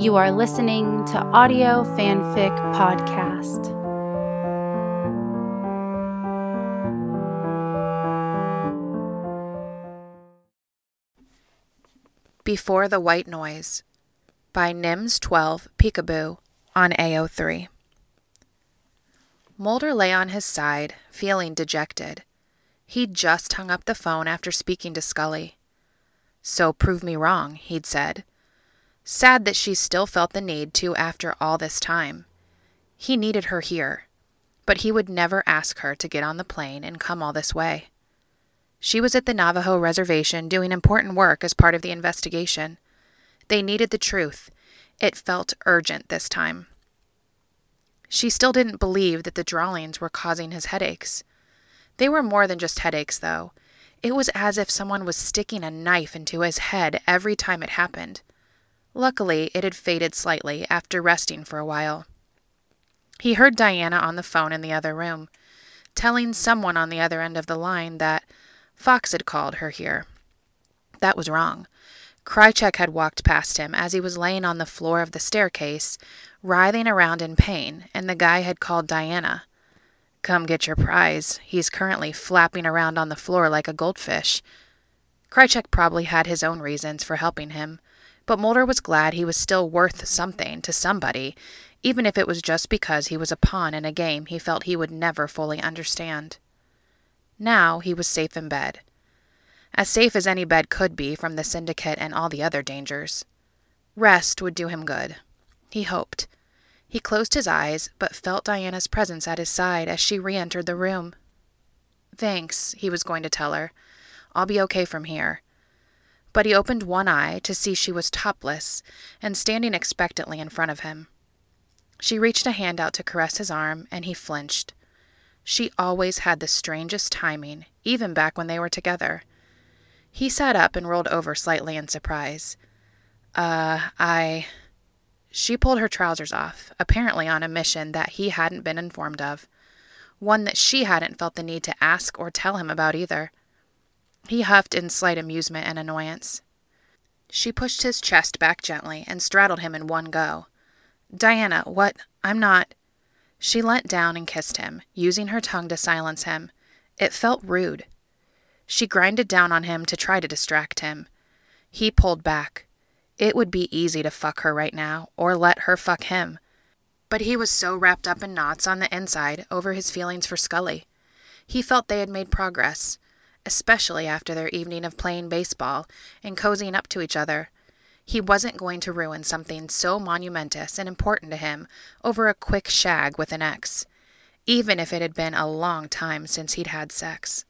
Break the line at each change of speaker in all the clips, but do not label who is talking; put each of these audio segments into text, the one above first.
You are listening to Audio Fanfic Podcast.
Before the White Noise by Nimz12 Peekaboo on AO3. Mulder lay on his side, feeling dejected. He'd just hung up the phone after speaking to Scully. So prove me wrong, he'd said. Sad that she still felt the need to after all this time. He needed her here, but he would never ask her to get on the plane and come all this way. She was at the Navajo reservation doing important work as part of the investigation. They needed the truth. It felt urgent this time. She still didn't believe that the drawings were causing his headaches. They were more than just headaches, though. It was as if someone was sticking a knife into his head every time it happened. Luckily, it had faded slightly after resting for a while. He heard Diana on the phone in the other room, telling someone on the other end of the line that Fox had called her here. That was wrong. Krychek had walked past him as he was laying on the floor of the staircase, writhing around in pain, and the guy had called Diana. Come get your prize. He's currently flapping around on the floor like a goldfish. Krychek probably had his own reasons for helping him, but Mulder was glad he was still worth something to somebody, even if it was just because he was a pawn in a game he felt he would never fully understand. Now he was safe in bed. As safe as any bed could be from the syndicate and all the other dangers. Rest would do him good. He hoped. He closed his eyes, but felt Diana's presence at his side as she re entered the room. Thanks, he was going to tell her. I'll be okay from here. But he opened one eye to see she was topless and standing expectantly in front of him. She reached a hand out to caress his arm, and he flinched. She always had the strangest timing, even back when they were together. He sat up and rolled over slightly in surprise. Uh, I. She pulled her trousers off, apparently on a mission that he hadn't been informed of, one that she hadn't felt the need to ask or tell him about either. He huffed in slight amusement and annoyance. She pushed his chest back gently and straddled him in one go. Diana, what? I'm not. She leant down and kissed him, using her tongue to silence him. It felt rude. She grinded down on him to try to distract him. He pulled back. It would be easy to fuck her right now, or let her fuck him. But he was so wrapped up in knots on the inside over his feelings for Scully. He felt they had made progress, especially after their evening of playing baseball and cozying up to each other. He wasn't going to ruin something so monumentous and important to him over a quick shag with an ex, even if it had been a long time since he'd had sex.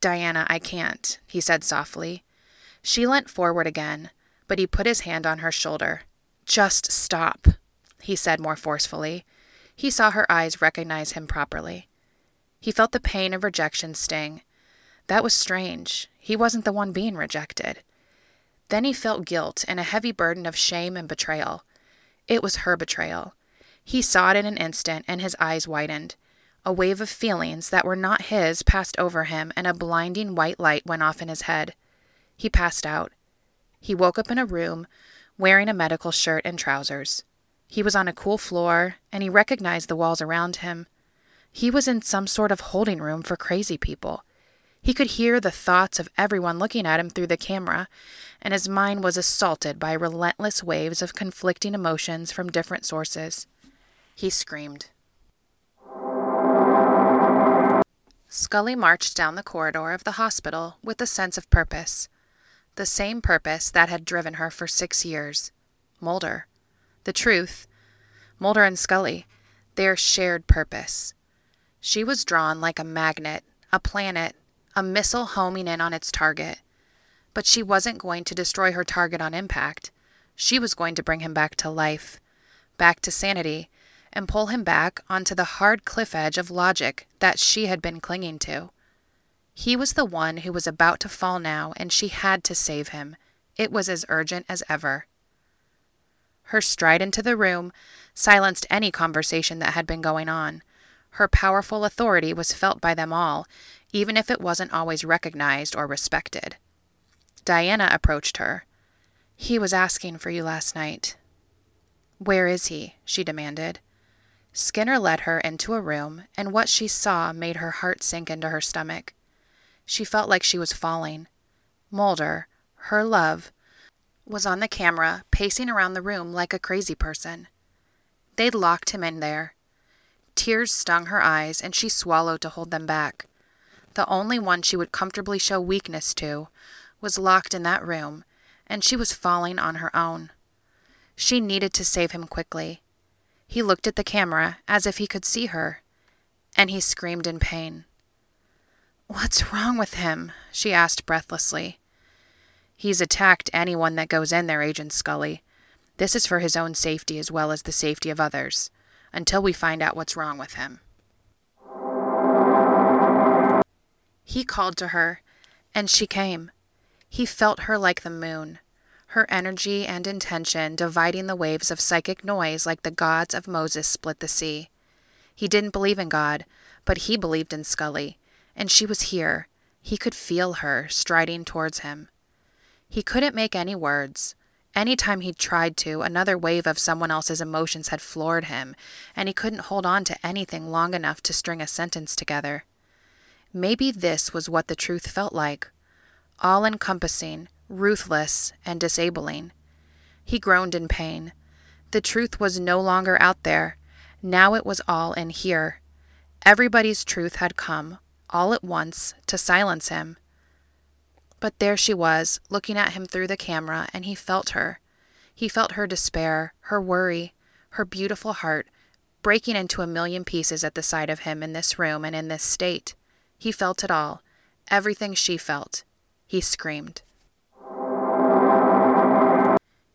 Diana, I can't, he said softly. She leant forward again, but he put his hand on her shoulder. Just stop, he said more forcefully. He saw her eyes recognize him properly. He felt the pain of rejection sting. That was strange. He wasn't the one being rejected. Then he felt guilt and a heavy burden of shame and betrayal. It was her betrayal. He saw it in an instant, and his eyes widened. A wave of feelings that were not his passed over him, and a blinding white light went off in his head. He passed out. He woke up in a room, wearing a medical shirt and trousers. He was on a cool floor, and he recognized the walls around him. He was in some sort of holding room for crazy people. He could hear the thoughts of everyone looking at him through the camera, and his mind was assaulted by relentless waves of conflicting emotions from different sources. He screamed. Scully marched down the corridor of the hospital with a sense of purpose the same purpose that had driven her for six years Mulder. The truth Mulder and Scully, their shared purpose. She was drawn like a magnet, a planet, a missile homing in on its target. But she wasn't going to destroy her target on impact. She was going to bring him back to life, back to sanity, and pull him back onto the hard cliff edge of logic that she had been clinging to. He was the one who was about to fall now, and she had to save him. It was as urgent as ever. Her stride into the room silenced any conversation that had been going on. Her powerful authority was felt by them all, even if it wasn't always recognized or respected. Diana approached her. He was asking for you last night. Where is he? she demanded. Skinner led her into a room, and what she saw made her heart sink into her stomach. She felt like she was falling. Mulder, her love, was on the camera, pacing around the room like a crazy person. They'd locked him in there. Tears stung her eyes, and she swallowed to hold them back. The only one she would comfortably show weakness to was locked in that room, and she was falling on her own. She needed to save him quickly. He looked at the camera as if he could see her, and he screamed in pain. What's wrong with him? she asked breathlessly. He's attacked anyone that goes in there, Agent Scully. This is for his own safety as well as the safety of others, until we find out what's wrong with him. He called to her, and she came. He felt her like the moon, her energy and intention dividing the waves of psychic noise like the gods of Moses split the sea. He didn't believe in God, but he believed in Scully, and she was here. He could feel her striding towards him. He couldn't make any words. Any time he'd tried to, another wave of someone else's emotions had floored him, and he couldn't hold on to anything long enough to string a sentence together. Maybe this was what the truth felt like all encompassing, ruthless, and disabling. He groaned in pain. The truth was no longer out there. Now it was all in here. Everybody's truth had come, all at once, to silence him. But there she was, looking at him through the camera, and he felt her. He felt her despair, her worry, her beautiful heart breaking into a million pieces at the sight of him in this room and in this state. He felt it all, everything she felt. He screamed.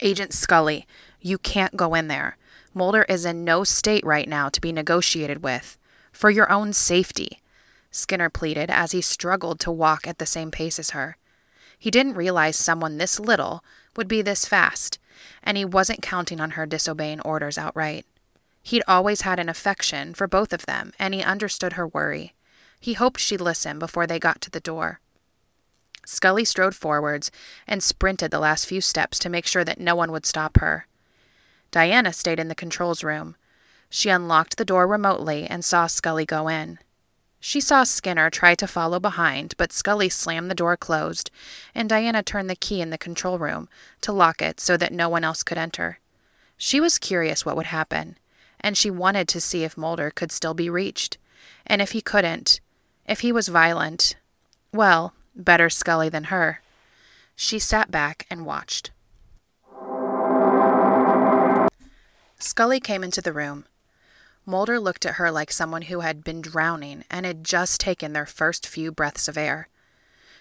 Agent Scully, you can't go in there. Mulder is in no state right now to be negotiated with. For your own safety, Skinner pleaded as he struggled to walk at the same pace as her. He didn't realize someone this little would be this fast, and he wasn't counting on her disobeying orders outright. He'd always had an affection for both of them, and he understood her worry. He hoped she'd listen before they got to the door. Scully strode forwards and sprinted the last few steps to make sure that no one would stop her. Diana stayed in the controls room. She unlocked the door remotely and saw Scully go in. She saw Skinner try to follow behind, but Scully slammed the door closed, and Diana turned the key in the control room to lock it so that no one else could enter. She was curious what would happen, and she wanted to see if Mulder could still be reached, and if he couldn't, if he was violent, well, better Scully than her. She sat back and watched. Scully came into the room. Mulder looked at her like someone who had been drowning and had just taken their first few breaths of air.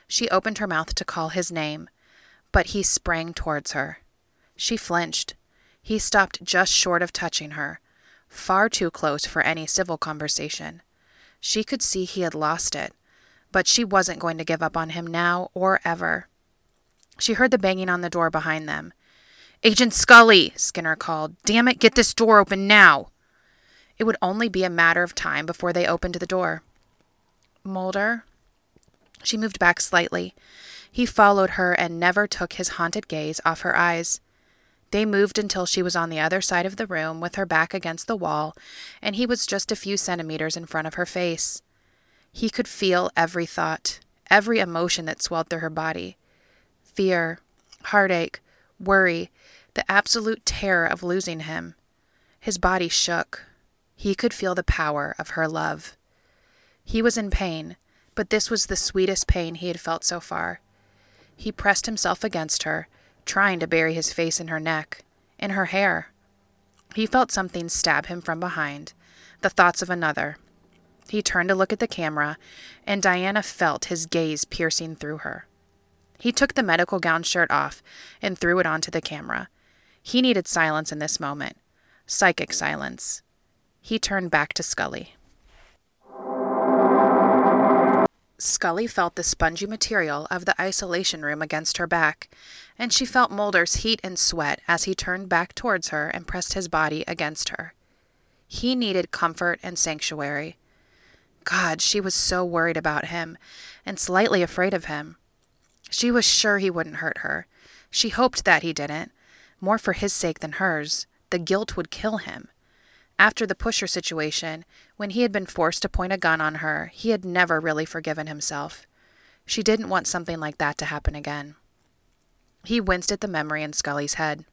She opened her mouth to call his name, but he sprang towards her. She flinched. He stopped just short of touching her, far too close for any civil conversation. She could see he had lost it, but she wasn't going to give up on him now or ever. She heard the banging on the door behind them. Agent Scully, Skinner called. Damn it, get this door open now. It would only be a matter of time before they opened the door. Mulder? She moved back slightly. He followed her and never took his haunted gaze off her eyes. They moved until she was on the other side of the room with her back against the wall, and he was just a few centimeters in front of her face. He could feel every thought, every emotion that swelled through her body fear, heartache, worry, the absolute terror of losing him. His body shook. He could feel the power of her love. He was in pain, but this was the sweetest pain he had felt so far. He pressed himself against her, trying to bury his face in her neck, in her hair. He felt something stab him from behind, the thoughts of another. He turned to look at the camera, and Diana felt his gaze piercing through her. He took the medical gown shirt off and threw it onto the camera. He needed silence in this moment psychic silence. He turned back to Scully. Scully felt the spongy material of the isolation room against her back, and she felt Mulder's heat and sweat as he turned back towards her and pressed his body against her. He needed comfort and sanctuary. God, she was so worried about him and slightly afraid of him. She was sure he wouldn't hurt her. She hoped that he didn't, more for his sake than hers, the guilt would kill him. After the pusher situation, when he had been forced to point a gun on her, he had never really forgiven himself. She didn't want something like that to happen again. He winced at the memory in Scully's head.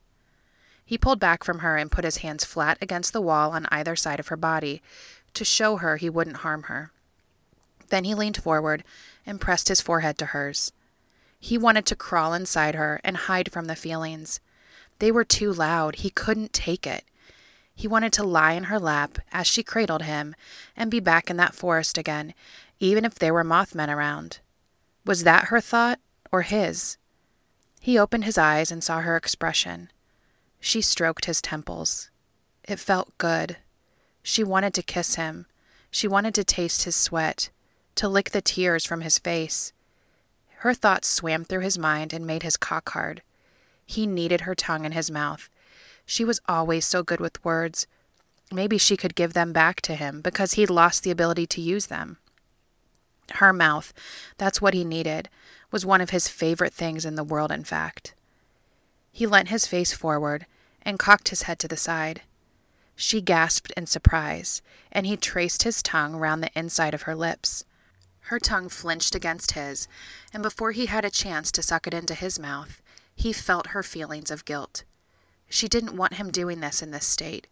He pulled back from her and put his hands flat against the wall on either side of her body to show her he wouldn't harm her. Then he leaned forward and pressed his forehead to hers. He wanted to crawl inside her and hide from the feelings. They were too loud. He couldn't take it. He wanted to lie in her lap as she cradled him and be back in that forest again, even if there were Mothmen around. Was that her thought or his? He opened his eyes and saw her expression. She stroked his temples. It felt good. She wanted to kiss him. She wanted to taste his sweat, to lick the tears from his face. Her thoughts swam through his mind and made his cock hard. He needed her tongue in his mouth. She was always so good with words. Maybe she could give them back to him because he'd lost the ability to use them. Her mouth, that's what he needed, was one of his favorite things in the world, in fact. He leant his face forward and cocked his head to the side. She gasped in surprise, and he traced his tongue round the inside of her lips. Her tongue flinched against his, and before he had a chance to suck it into his mouth, he felt her feelings of guilt. She didn't want him doing this in this state.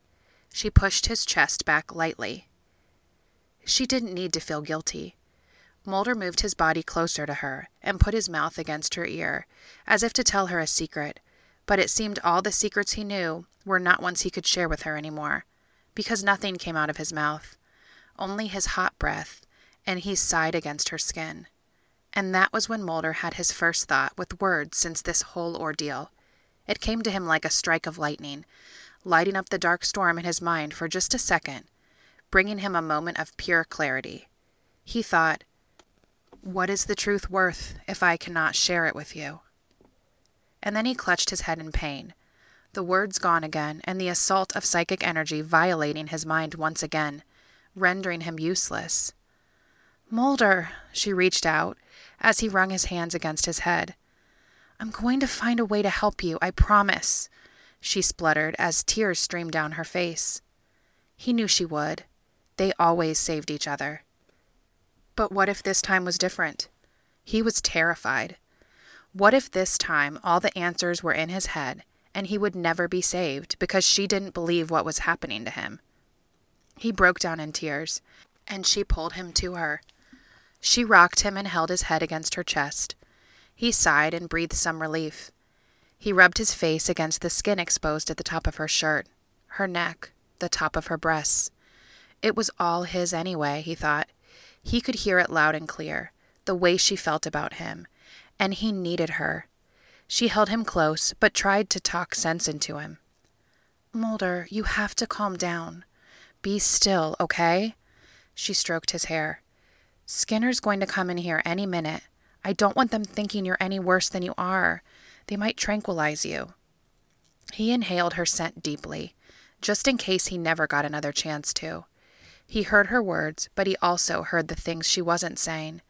She pushed his chest back lightly. She didn't need to feel guilty. Mulder moved his body closer to her and put his mouth against her ear, as if to tell her a secret, but it seemed all the secrets he knew were not ones he could share with her any more, because nothing came out of his mouth, only his hot breath, and he sighed against her skin. And that was when Mulder had his first thought with words since this whole ordeal. It came to him like a strike of lightning, lighting up the dark storm in his mind for just a second, bringing him a moment of pure clarity. He thought, What is the truth worth if I cannot share it with you? And then he clutched his head in pain, the words gone again, and the assault of psychic energy violating his mind once again, rendering him useless. Mulder, she reached out as he wrung his hands against his head. I'm going to find a way to help you, I promise, she spluttered as tears streamed down her face. He knew she would. They always saved each other. But what if this time was different? He was terrified. What if this time all the answers were in his head and he would never be saved because she didn't believe what was happening to him? He broke down in tears, and she pulled him to her. She rocked him and held his head against her chest. He sighed and breathed some relief. He rubbed his face against the skin exposed at the top of her shirt, her neck, the top of her breasts. It was all his anyway, he thought. He could hear it loud and clear, the way she felt about him, and he needed her. She held him close, but tried to talk sense into him. Mulder, you have to calm down. Be still, okay? She stroked his hair. Skinner's going to come in here any minute. I don't want them thinking you're any worse than you are. They might tranquilize you. He inhaled her scent deeply, just in case he never got another chance to. He heard her words, but he also heard the things she wasn't saying.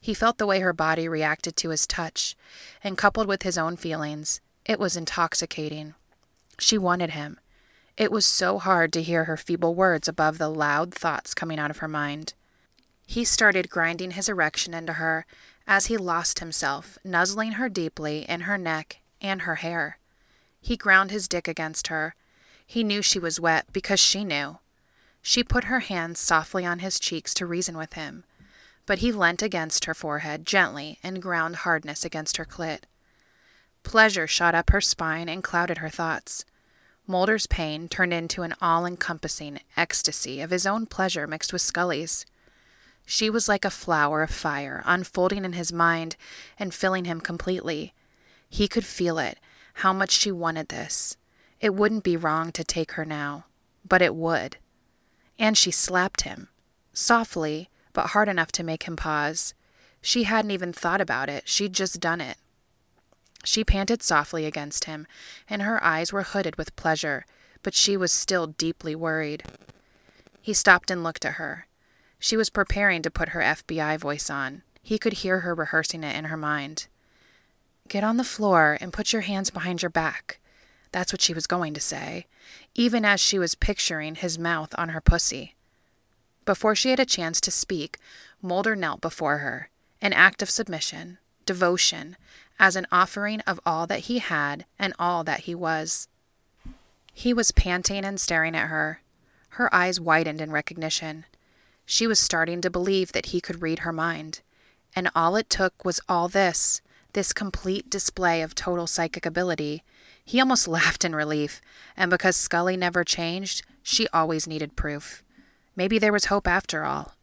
He felt the way her body reacted to his touch, and coupled with his own feelings, it was intoxicating. She wanted him. It was so hard to hear her feeble words above the loud thoughts coming out of her mind. He started grinding his erection into her as he lost himself, nuzzling her deeply in her neck and her hair. He ground his dick against her. He knew she was wet because she knew. She put her hands softly on his cheeks to reason with him, but he leant against her forehead gently and ground hardness against her clit. Pleasure shot up her spine and clouded her thoughts. Mulder's pain turned into an all encompassing ecstasy of his own pleasure mixed with Scully's. She was like a flower of fire, unfolding in his mind and filling him completely. He could feel it, how much she wanted this. It wouldn't be wrong to take her now, but it would. And she slapped him, softly, but hard enough to make him pause. She hadn't even thought about it, she'd just done it. She panted softly against him, and her eyes were hooded with pleasure, but she was still deeply worried. He stopped and looked at her. She was preparing to put her FBI voice on. He could hear her rehearsing it in her mind. Get on the floor and put your hands behind your back. That's what she was going to say, even as she was picturing his mouth on her pussy. Before she had a chance to speak, Mulder knelt before her, an act of submission, devotion, as an offering of all that he had and all that he was. He was panting and staring at her. Her eyes widened in recognition. She was starting to believe that he could read her mind. And all it took was all this this complete display of total psychic ability. He almost laughed in relief, and because Scully never changed, she always needed proof. Maybe there was hope after all.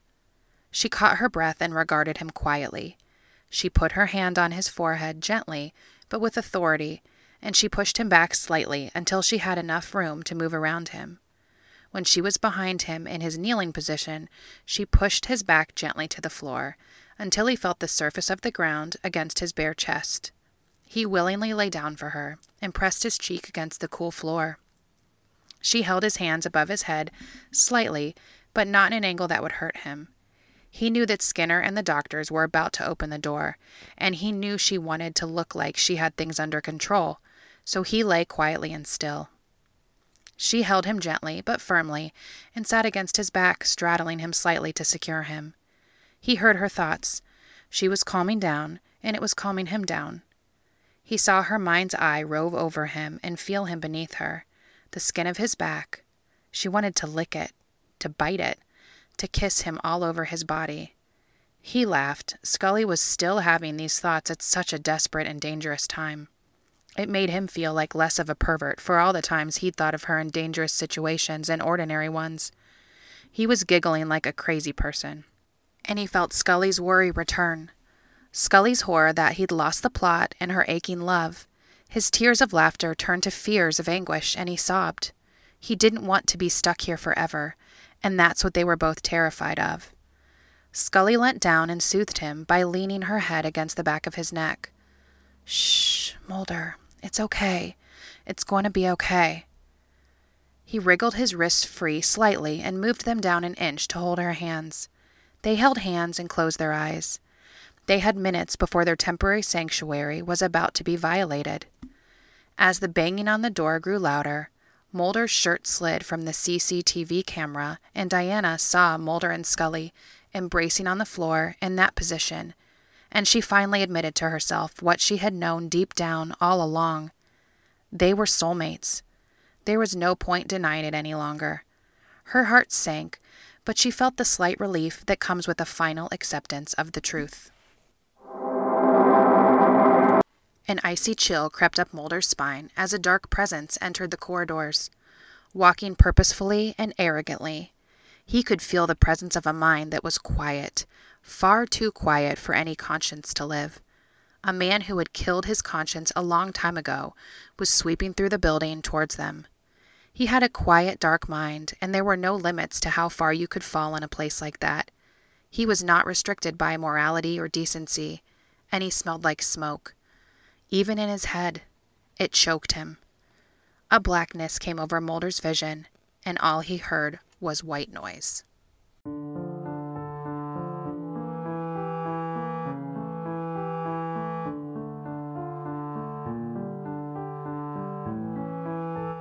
She caught her breath and regarded him quietly. She put her hand on his forehead gently, but with authority, and she pushed him back slightly until she had enough room to move around him. When she was behind him in his kneeling position, she pushed his back gently to the floor until he felt the surface of the ground against his bare chest. He willingly lay down for her and pressed his cheek against the cool floor. She held his hands above his head, slightly, but not in an angle that would hurt him. He knew that Skinner and the doctors were about to open the door, and he knew she wanted to look like she had things under control, so he lay quietly and still. She held him gently but firmly and sat against his back, straddling him slightly to secure him. He heard her thoughts. She was calming down, and it was calming him down. He saw her mind's eye rove over him and feel him beneath her, the skin of his back. She wanted to lick it, to bite it, to kiss him all over his body. He laughed. Scully was still having these thoughts at such a desperate and dangerous time. It made him feel like less of a pervert for all the times he'd thought of her in dangerous situations and ordinary ones. He was giggling like a crazy person. And he felt Scully's worry return. Scully's horror that he'd lost the plot and her aching love. His tears of laughter turned to fears of anguish, and he sobbed. He didn't want to be stuck here forever, and that's what they were both terrified of. Scully leant down and soothed him by leaning her head against the back of his neck. Shh, Mulder, it's okay. It's going to be okay. He wriggled his wrists free slightly and moved them down an inch to hold her hands. They held hands and closed their eyes. They had minutes before their temporary sanctuary was about to be violated. As the banging on the door grew louder, Mulder's shirt slid from the CCTV camera, and Diana saw Mulder and Scully embracing on the floor in that position, and she finally admitted to herself what she had known deep down all along. They were soulmates. There was no point denying it any longer. Her heart sank, but she felt the slight relief that comes with a final acceptance of the truth. An icy chill crept up Mulder's spine as a dark presence entered the corridors. Walking purposefully and arrogantly, he could feel the presence of a mind that was quiet, far too quiet for any conscience to live. A man who had killed his conscience a long time ago was sweeping through the building towards them. He had a quiet, dark mind, and there were no limits to how far you could fall in a place like that. He was not restricted by morality or decency, and he smelled like smoke. Even in his head, it choked him. A blackness came over Mulder's vision, and all he heard was white noise.